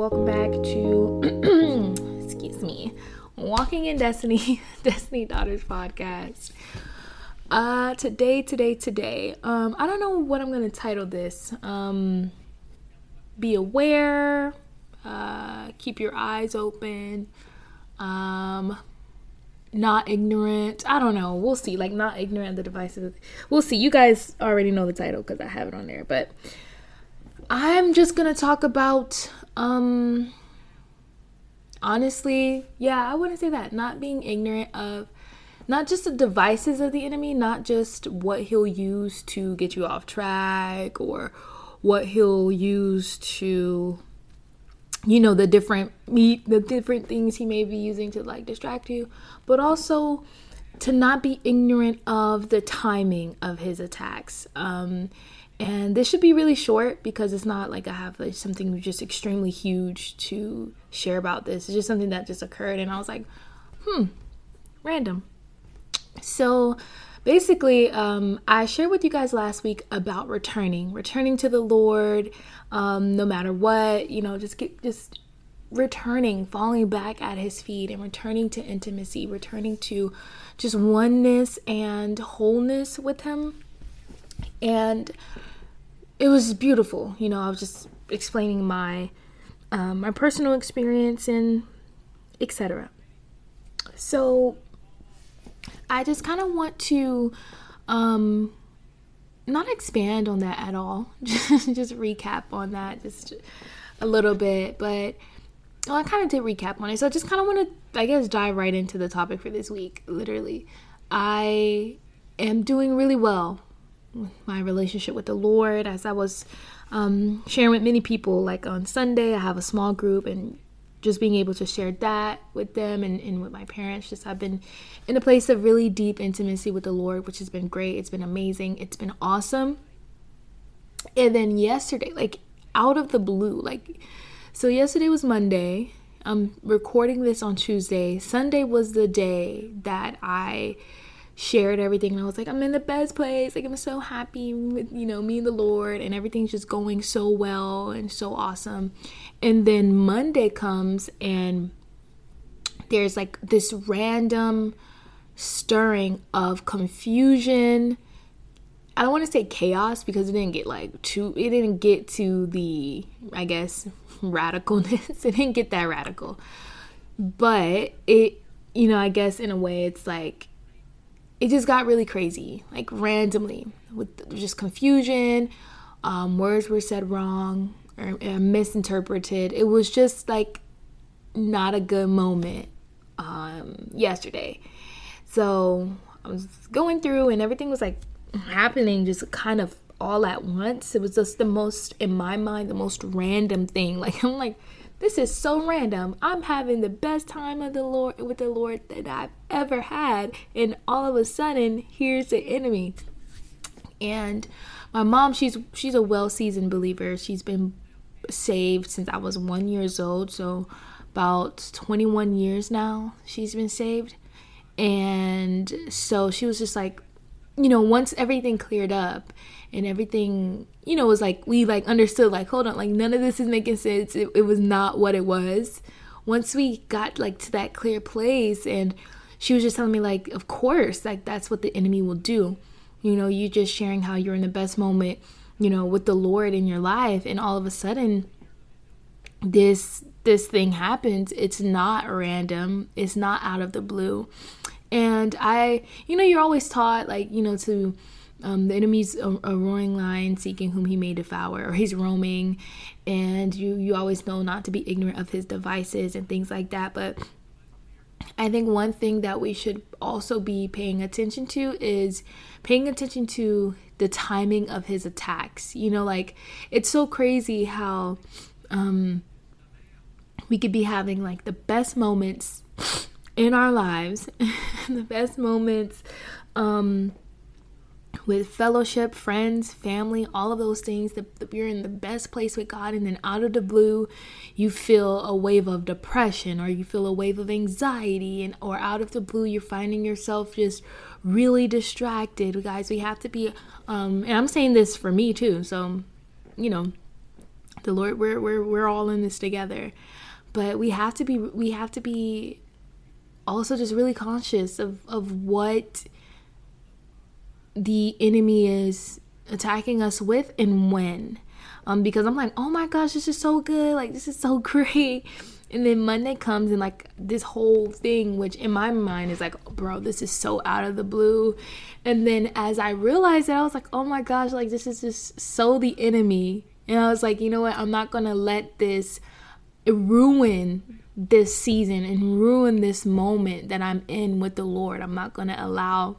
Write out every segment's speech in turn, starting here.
Welcome back to, excuse me, Walking in Destiny, Destiny Daughters podcast. Uh, today, today, today, um, I don't know what I'm gonna title this. Um, be aware, uh, keep your eyes open, um, not ignorant. I don't know. We'll see. Like, not ignorant of the devices. We'll see. You guys already know the title because I have it on there, but I'm just gonna talk about um honestly, yeah, I wouldn't say that. Not being ignorant of not just the devices of the enemy, not just what he'll use to get you off track or what he'll use to you know the different the different things he may be using to like distract you, but also to not be ignorant of the timing of his attacks. Um and this should be really short because it's not like I have like something just extremely huge to share about this. It's just something that just occurred and I was like, hmm, random. So basically, um, I shared with you guys last week about returning, returning to the Lord, um, no matter what, you know, just get just returning, falling back at his feet and returning to intimacy, returning to just oneness and wholeness with him. And it was beautiful. You know, I was just explaining my um, my personal experience and etc. So I just kind of want to um, not expand on that at all. just just recap on that just a little bit, but well, I kind of did recap on it. So I just kind of want to, I guess, dive right into the topic for this week. Literally, I am doing really well my relationship with the Lord as I was um, sharing with many people. Like on Sunday, I have a small group and just being able to share that with them and, and with my parents. Just I've been in a place of really deep intimacy with the Lord, which has been great. It's been amazing. It's been awesome. And then yesterday, like out of the blue, like so yesterday was Monday. I'm recording this on Tuesday. Sunday was the day that I shared everything and I was like, I'm in the best place. Like I'm so happy with, you know, me and the Lord and everything's just going so well and so awesome. And then Monday comes and there's like this random stirring of confusion. I don't want to say chaos because it didn't get like too it didn't get to the I guess radicalness. it didn't get that radical. But it you know, I guess in a way it's like it just got really crazy, like randomly, with just confusion. Um, words were said wrong or, or misinterpreted. It was just like not a good moment um, yesterday. So I was going through, and everything was like happening just kind of all at once. It was just the most, in my mind, the most random thing. Like, I'm like, this is so random. I'm having the best time of the Lord with the Lord that I've ever had, and all of a sudden, here's the enemy. And my mom, she's she's a well-seasoned believer. She's been saved since I was one years old, so about 21 years now she's been saved. And so she was just like, you know, once everything cleared up and everything, you know, was like, we like understood, like, hold on, like, none of this is making sense. It, it was not what it was. Once we got like to that clear place, and she was just telling me, like, of course, like, that's what the enemy will do. You know, you just sharing how you're in the best moment, you know, with the Lord in your life, and all of a sudden, this this thing happens it's not random it's not out of the blue and I, you know, you're always taught, like, you know, to um, the enemy's a, a, roaring lion seeking whom he may devour, or he's roaming, and you you always know not to be ignorant of his devices and things like that. But I think one thing that we should also be paying attention to is paying attention to the timing of his attacks. You know, like it's so crazy how um, we could be having like the best moments in our lives, the best moments um, with fellowship, friends, family, all of those things, that, you're in the best place with God, and then out of the blue, you feel a wave of depression or you feel a wave of anxiety, and or out of the blue, you're finding yourself just really distracted. Guys, we have to be, um, and I'm saying this for me too, so you know, the Lord, we're we're we're all in this together. But we have to be we have to be also just really conscious of of what the enemy is attacking us with and when. Um, because I'm like, oh my gosh, this is so good. Like, this is so great. And then Monday comes and like this whole thing, which in my mind is like, bro, this is so out of the blue. And then as I realized it, I was like, oh my gosh, like this is just so the enemy. And I was like, you know what? I'm not gonna let this ruin this season and ruin this moment that I'm in with the Lord. I'm not gonna allow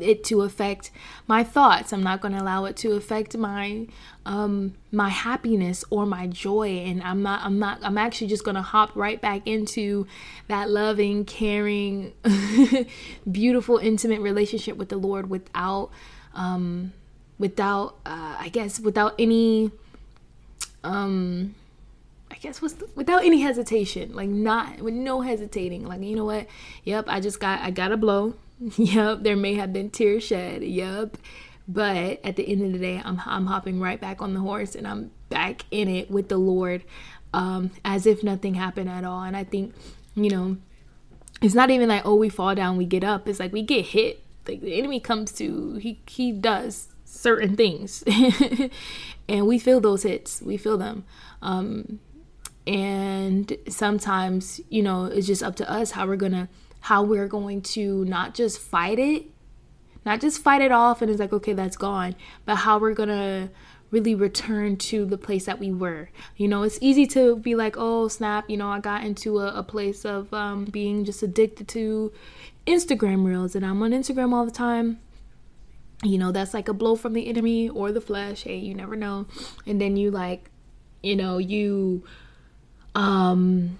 it to affect my thoughts. I'm not going to allow it to affect my um my happiness or my joy and I'm not I'm not I'm actually just going to hop right back into that loving, caring, beautiful intimate relationship with the Lord without um without uh I guess without any um Guess was without any hesitation, like not with no hesitating. Like you know what? Yep, I just got I got a blow. Yep, there may have been tears shed. Yep. But at the end of the day, I'm, I'm hopping right back on the horse and I'm back in it with the Lord um, as if nothing happened at all. And I think, you know, it's not even like, oh, we fall down, we get up. It's like we get hit. Like the enemy comes to, he, he does certain things. and we feel those hits, we feel them. Um, and sometimes, you know, it's just up to us how we're to how we're going to not just fight it, not just fight it off and it's like, okay, that's gone, but how we're to really return to the place that we were. You know, it's easy to be like, oh, snap, you know, I got into a, a place of um, being just addicted to Instagram reels and I'm on Instagram all the time. You know, that's like a blow from the enemy or the flesh. Hey, you never know. And then you like, you know, you um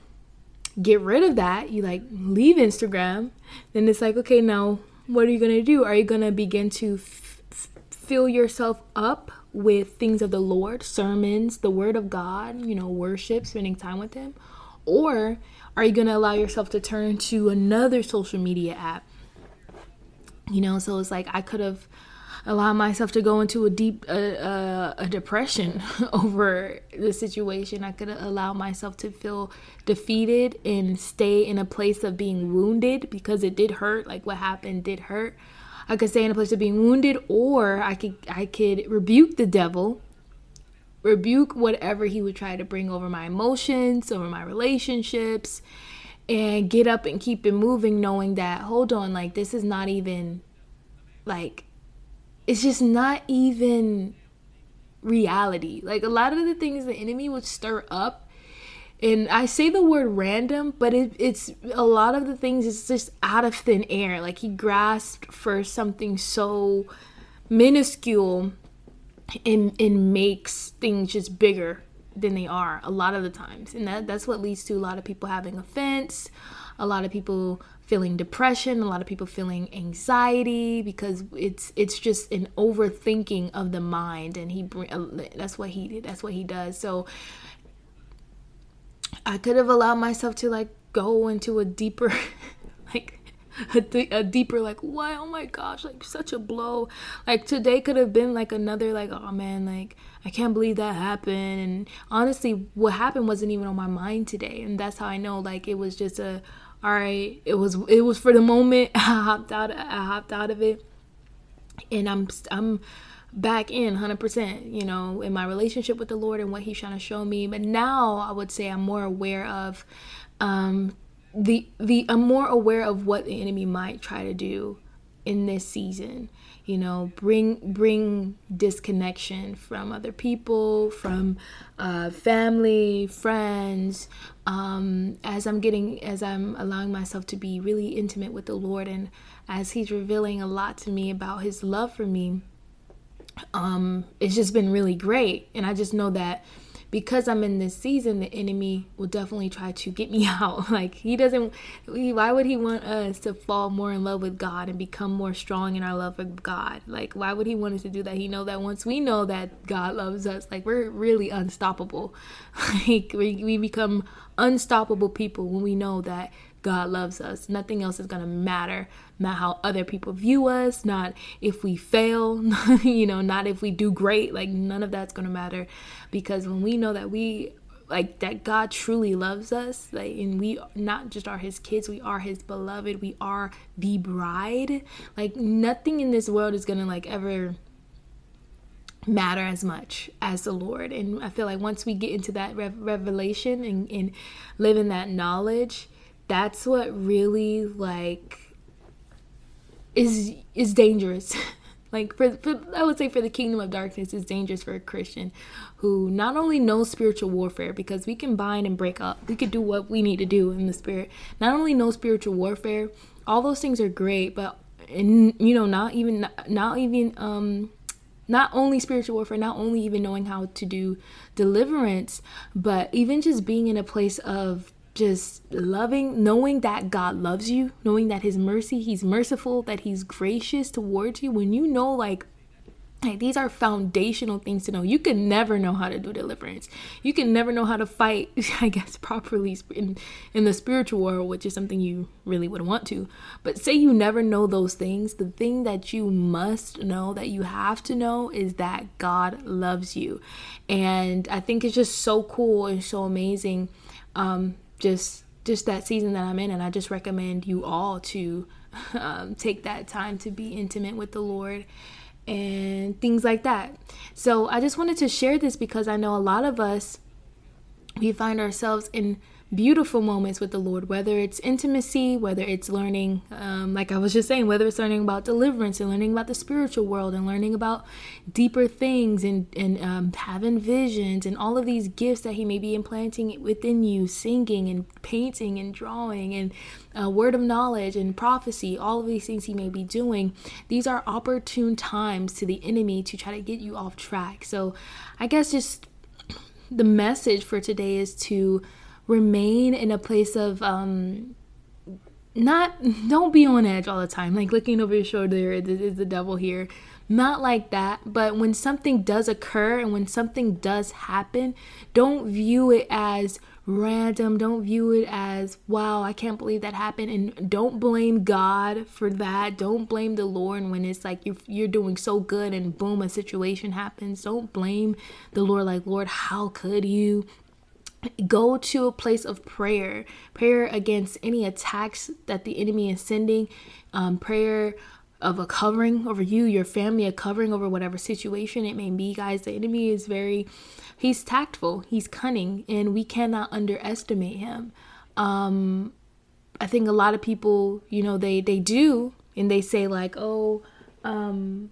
get rid of that, you like leave Instagram, then it's like, okay, now what are you to do? Are you to begin to f- fill yourself up with things of the Lord, sermons, the word of God, you know, worship, spending time with Him? Or are you to allow yourself to turn to another social media app? You know, so it's like I could have allow myself to go into a deep uh, uh, a depression over the situation. I could allow myself to feel defeated and stay in a place of being wounded because it did hurt. Like what happened did hurt. I could stay in a place of being wounded, or I could I could rebuke the devil, rebuke whatever he would try to bring over my emotions, over my relationships, and get up and keep it moving, knowing that hold on, like this is not even like it's just not even reality. Like a lot of the things the enemy would stir up, and I say the word random, but it, it's a lot of the things is just out of thin air. Like he grasped for something so minuscule and and makes things just bigger than they are a lot of the times, and that that's what leads to a lot of people having offense, a lot of people feeling depression, a lot of people feeling anxiety because it's it's just an overthinking of the mind and he uh, that's what he did. that's what he does. So I could have allowed myself to like go into a deeper like a, a, deeper like why oh my gosh like such a blow like today could have been like another like oh man like i can't believe that happened and honestly what happened wasn't even on my mind today and that's how i know like it was just a all right it was it was for the moment. I hopped out i hopped out of it. And i'm i'm back in 100% you know in my relationship with the lord and what he's trying to show me. But now i would say i'm more aware of um the the i'm more aware of what the enemy might try to do in this season. You know bring bring disconnection from other people from uh, family friends um, as i'm getting as i'm allowing myself to be really intimate with the lord and as he's revealing a lot to me about his love for me um, it's just been really great. And i just know that because I'm in this season, the enemy will definitely try to get me out. Like he doesn't. Why would he want us to fall more in love with God and become more strong in our love for God? Like why would he want us to do that? He know that once we know that God loves us, like we're really unstoppable. Like we we become unstoppable people when we know that God loves us. Nothing else is going to matter. Not how other people view us, not if we fail, you know, not if we do great. Like, none of that's going to matter because when we know that we like that God truly loves us, like, and we not just are His kids, we are His beloved, we are the bride. Like, nothing in this world is gonna like ever matter as much as the Lord. And I feel like once we get into that rev- revelation and, and live in that knowledge, that's what really like is is dangerous. like for, for I would say for the kingdom of darkness is dangerous for a Christian who not only knows spiritual warfare because we can bind and break up. We could do what we need to do in the spirit. Not only know spiritual warfare, all those things are great, but and you know not even not even um not only spiritual warfare, not only even knowing how to do deliverance, but even just being in a place of just loving, knowing that God loves you, knowing that His mercy, He's merciful, that He's gracious towards you. When you know, like, like these are foundational things to know. You can never know how to do deliverance. You can never know how to fight, I guess, properly in, in the spiritual world, which is something you really would want to. But say you never know those things, the thing that you must know, that you have to know, is that God loves you. And I think it's just so cool and so amazing. Um, just just that season that I'm in, and I just recommend you all to um, take that time to be intimate with the Lord and things like that. So I just wanted to share this because I know a lot of us we find ourselves in beautiful moments with the Lord, whether it's intimacy, whether it's learning, um, like I was just saying, whether it's learning about deliverance and learning about the spiritual world and learning about deeper things and, and um, having visions and all of these gifts that He may be implanting within you, singing and painting and drawing and uh, word of knowledge and prophecy, all of these things He may be doing. These are opportune times to the enemy to try to get you off track. So I guess just the message for today is to remain in a place of um not don't be on edge all the time. Like looking over your shoulder is the devil here? Not like that but when something does occur and when something does happen don't view it as random. Don't view it as wow i can't believe that happened. And don't blame god for that. Don't blame the lord when it's like you're, you're doing so good and boom a situation happens. Don't blame the lord like lord how could you go to a place of prayer. Prayer against any attacks that the enemy is sending. Um, prayer of a covering over you your family a covering over whatever situation it may be guys. The enemy is very he's tactful. He's cunning and we cannot underestimate him. Um, i think a lot of people you know they they do and they say like oh um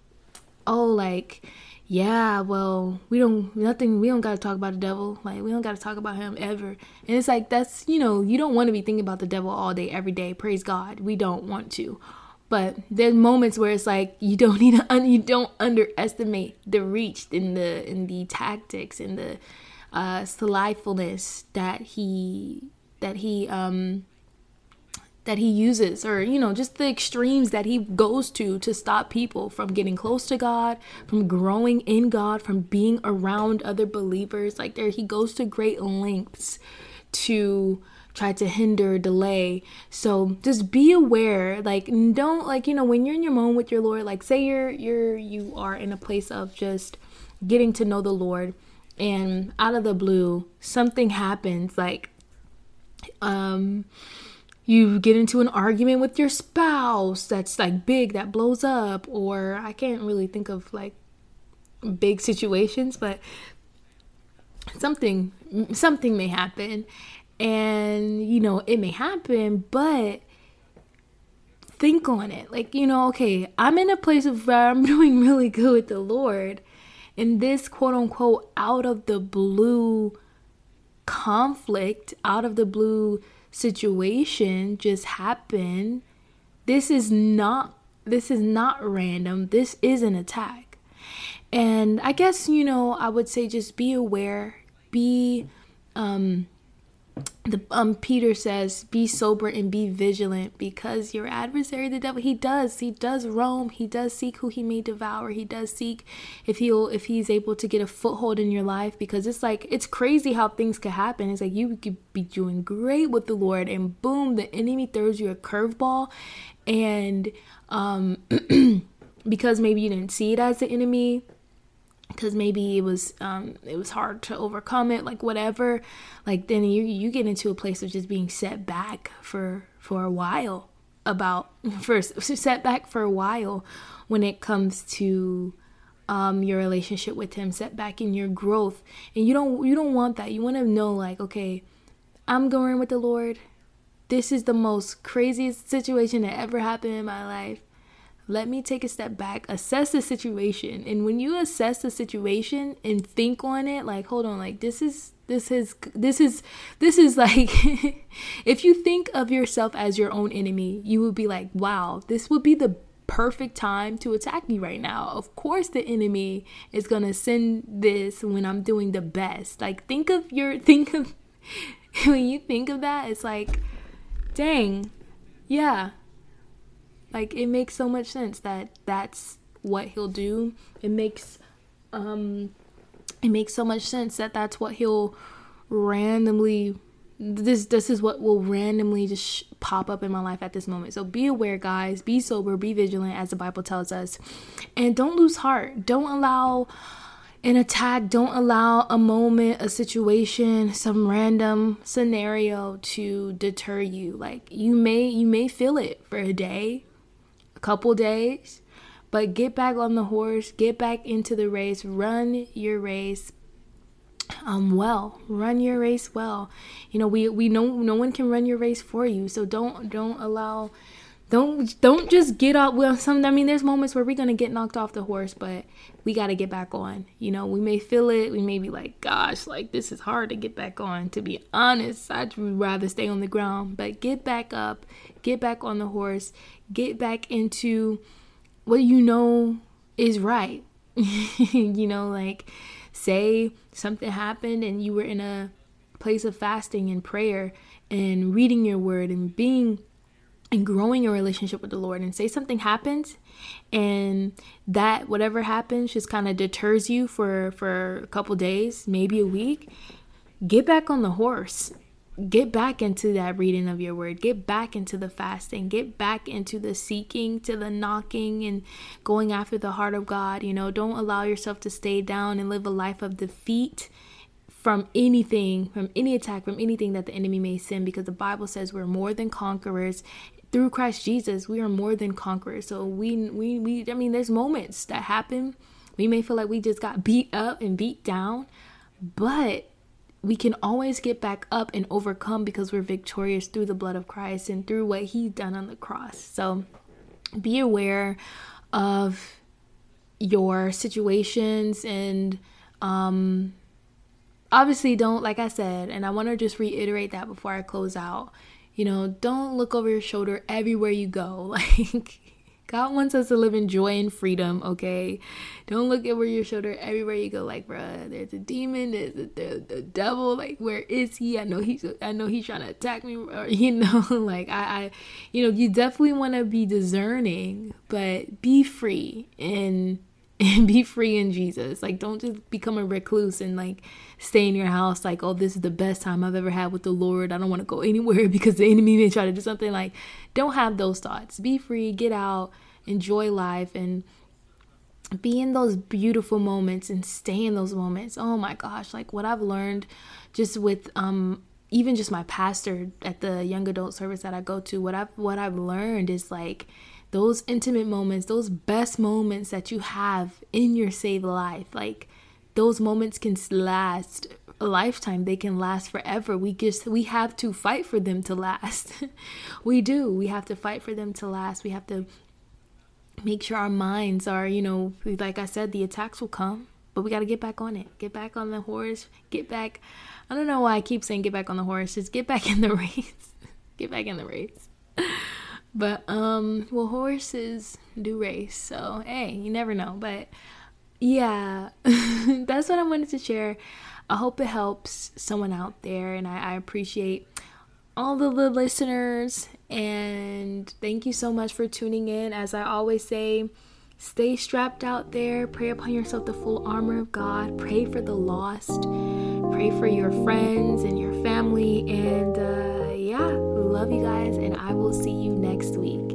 oh like yeah, well, we don't nothing we don't gotta talk about the devil. Like we don't gotta talk about him ever. And it's like that's you know, you don't want to be thinking about the devil all day, every day. Praise God. We don't want to. But there's moments where it's like you don't need to you don't underestimate the reach in the in the tactics and the uh slyfulness that he that he um that he uses or you know just the extremes that he goes to to stop people from getting close to God, from growing in God, from being around other believers. Like there he goes to great lengths to try to hinder delay so just be aware like don't like you know when you're in your moment with your lord like say you're you're you are in a place of just getting to know the lord and out of the blue something happens like um you get into an argument with your spouse that's like big that blows up or i can't really think of like big situations but something something may happen. And you know it may happen but think on it. Like you know okay i'm in a place of where i'm doing really good with the lord and this quote unquote out of the blue conflict out of the blue situation just happened. This is not this is not random. This is an attack. And I guess, you know, I would say just be aware, be um the um Peter says, "Be sober and be vigilant, because your adversary, the devil, he does, he does roam, he does seek who he may devour, he does seek if he'll if he's able to get a foothold in your life, because it's like it's crazy how things could happen. It's like you could be doing great with the Lord, and boom, the enemy throws you a curveball, and um, because maybe you didn't see it as the enemy, because maybe it was um it was hard to overcome it like whatever. Like then you you get into a place of just being set back for for a while about first set back for a while when it comes to um your relationship with him set back in your growth. And you don't you don't want that. You want to know like okay i'm going with the lord. This is the most craziest situation that ever happened in my life let me take a step back, assess the situation. And when you assess the situation and think on it, like, hold on, like this is this is this is this is like if you think of yourself as your own enemy, you would be like, wow, this would be the perfect time to attack me right now. Of course the enemy is going to send this when I'm doing the best. Like think of your think of when you think of that, it's like dang. Yeah, like it makes so much sense that that's what he'll do. It makes um it makes so much sense that that's what he'll randomly this this is what will randomly just sh- pop up in my life at this moment. So be aware, guys. Be sober. Be vigilant, as the Bible tells us, and don't lose heart. Don't allow an attack. Don't allow a moment, a situation, some random scenario to deter you. Like you may you may feel it for a day, couple days, but get back on the horse, get back into the race, run your race um well run your race well. You know we we know no one can run your race for you so don't don't allow don't don't just get up. Well some i mean there's moments where we're gonna get knocked off the horse but we got to get back on. You know we may feel it we may be like gosh like this is hard to get back on to be honest i'd rather stay on the ground but get back up get back on the horse get back into what you know is right. you know, like say something happened and you were in a place of fasting and prayer and reading your word and being and growing your relationship with the Lord and say something happens and that whatever happens just kind of deters you for for a couple days, maybe a week, get back on the horse get back into that reading of your word. Get back into the fasting. Get back into the seeking to the knocking and going after the heart of god. You know don't allow yourself to stay down and live a life of defeat from anything from any attack from anything that the enemy may send because the bible says we're more than conquerors through christ jesus. We are more than conquerors. So we we, we i mean there's moments that happen. We may feel like we just got beat up and beat down but we can always get back up and overcome because we're victorious through the blood of Christ and through what He's done on the cross. So be aware of your situations and um, obviously don't, like I said, and I want to just reiterate that before I close out. You know, don't look over your shoulder everywhere you go. Like, God wants us to live in joy and freedom, okay? Don't look over your shoulder everywhere you go, like, bruh, there's a demon, there's a, the, the devil, like, where is he? I know he's, I know he's trying to attack me, or, you know, like, I, I, you know, you definitely want to be discerning, but be free and, and be free in Jesus. Like, don't just become a recluse and, like, stay in your house, like, oh, this is the best time I've ever had with the Lord. I don't want to go anywhere because the enemy may try to do something. Like, don't have those thoughts. Be free, get out enjoy life and be in those beautiful moments and stay in those moments. Oh my gosh, like what I've learned just with um even just my pastor at the young adult service that I go to, what I've what I've learned is like those intimate moments, those best moments that you have in your saved life. Like those moments can last a lifetime they can last forever we just we have to fight for them to last we do we have to fight for them to last we have to make sure our minds are, you know, like I said, the attacks will come, but we got to get back on it. Get back on the horse. Get back. I don't know why I keep saying get back on the horse. Just get back in the race. get back in the race. But um, well, horses do race, so hey, you never know. But yeah, that's what I wanted to share. I hope it helps someone out there, and I, I appreciate all the listeners. And thank you so much for tuning in. As I always say, stay strapped out there. Pray upon yourself the full armor of God. Pray for the lost. Pray for your friends and your family. And uh, yeah, love you guys. And I will see you next week.